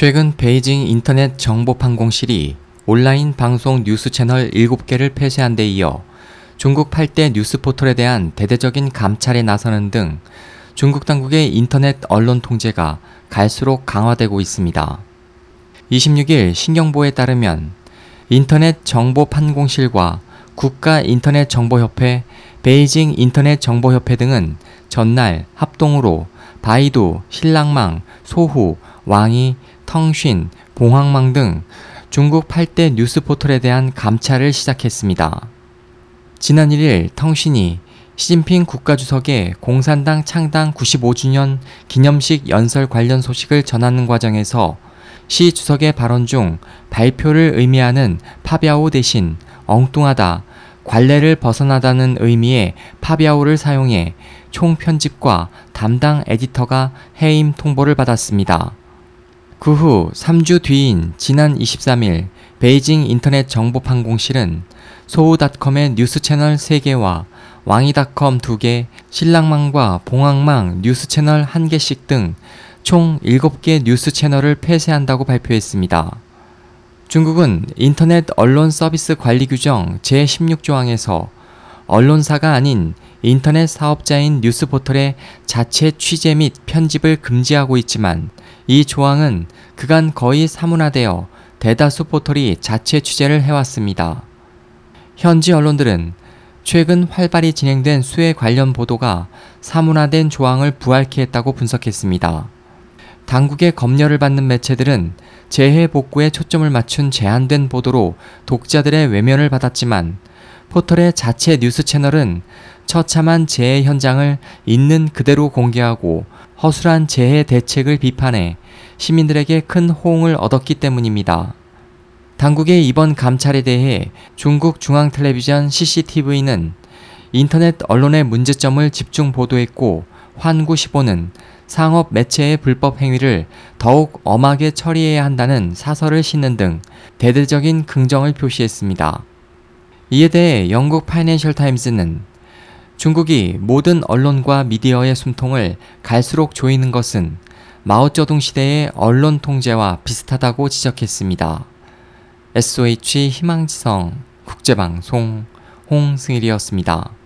최근 베이징 인터넷 정보판공실이 온라인 방송 뉴스 채널 7개를 폐쇄한 데 이어 중국 8대 뉴스 포털에 대한 대대적인 감찰에 나서는 등 중국 당국의 인터넷 언론 통제가 갈수록 강화되고 있습니다. 26일 신경보에 따르면 인터넷 정보판공실과 국가인터넷정보협회, 베이징 인터넷정보협회 등은 전날 합동으로 바이두, 신랑망, 소후, 왕이, 텅쉰, 봉황망 등 중국 8대 뉴스 포털에 대한 감찰을 시작했습니다. 지난 1일 텅신이 시진핑 국가주석의 공산당 창당 95주년 기념식 연설 관련 소식을 전하는 과정에서 시 주석의 발언 중 발표를 의미하는 파비아오 대신 엉뚱하다, 관례를 벗어나다는 의미의 파비아오를 사용해 총 편집과 담당 에디터가 해임 통보를 받았습니다. 그 후 3주 뒤인 지난 23일 베이징 인터넷 정보판공실은 소우닷컴의 뉴스 채널 3개와 왕이닷컴 2개, 신랑망과 봉황망 뉴스 채널 1개씩 등 총 7개 뉴스 채널을 폐쇄한다고 발표했습니다. 중국은 인터넷 언론 서비스 관리 규정 제16조항에서 언론사가 아닌 인터넷 사업자인 뉴스 포털의 자체 취재 및 편집을 금지하고 있지만 이 조항은 그간 거의 사문화되어 대다수 포털이 자체 취재를 해왔습니다. 현지 언론들은 최근 활발히 진행된 수해 관련 보도가 사문화된 조항을 부활케 했다고 분석했습니다. 당국의 검열을 받는 매체들은 재해 복구에 초점을 맞춘 제한된 보도로 독자들의 외면을 받았지만 포털의 자체 뉴스 채널은 처참한 재해 현장을 있는 그대로 공개하고 허술한 재해 대책을 비판해 시민들에게 큰 호응을 얻었기 때문입니다. 당국의 이번 감찰에 대해 중국 중앙텔레비전 CCTV는 인터넷 언론의 문제점을 집중 보도했고 환구15는 상업 매체의 불법 행위를 더욱 엄하게 처리해야 한다는 사설을 싣는 등 대대적인 긍정을 표시했습니다. 이에 대해 영국 파이낸셜 타임스는 중국이 모든 언론과 미디어의 숨통을 갈수록 조이는 것은 마오쩌둥 시대의 언론 통제와 비슷하다고 지적했습니다. SOH 희망지성 국제방송 홍승일이었습니다.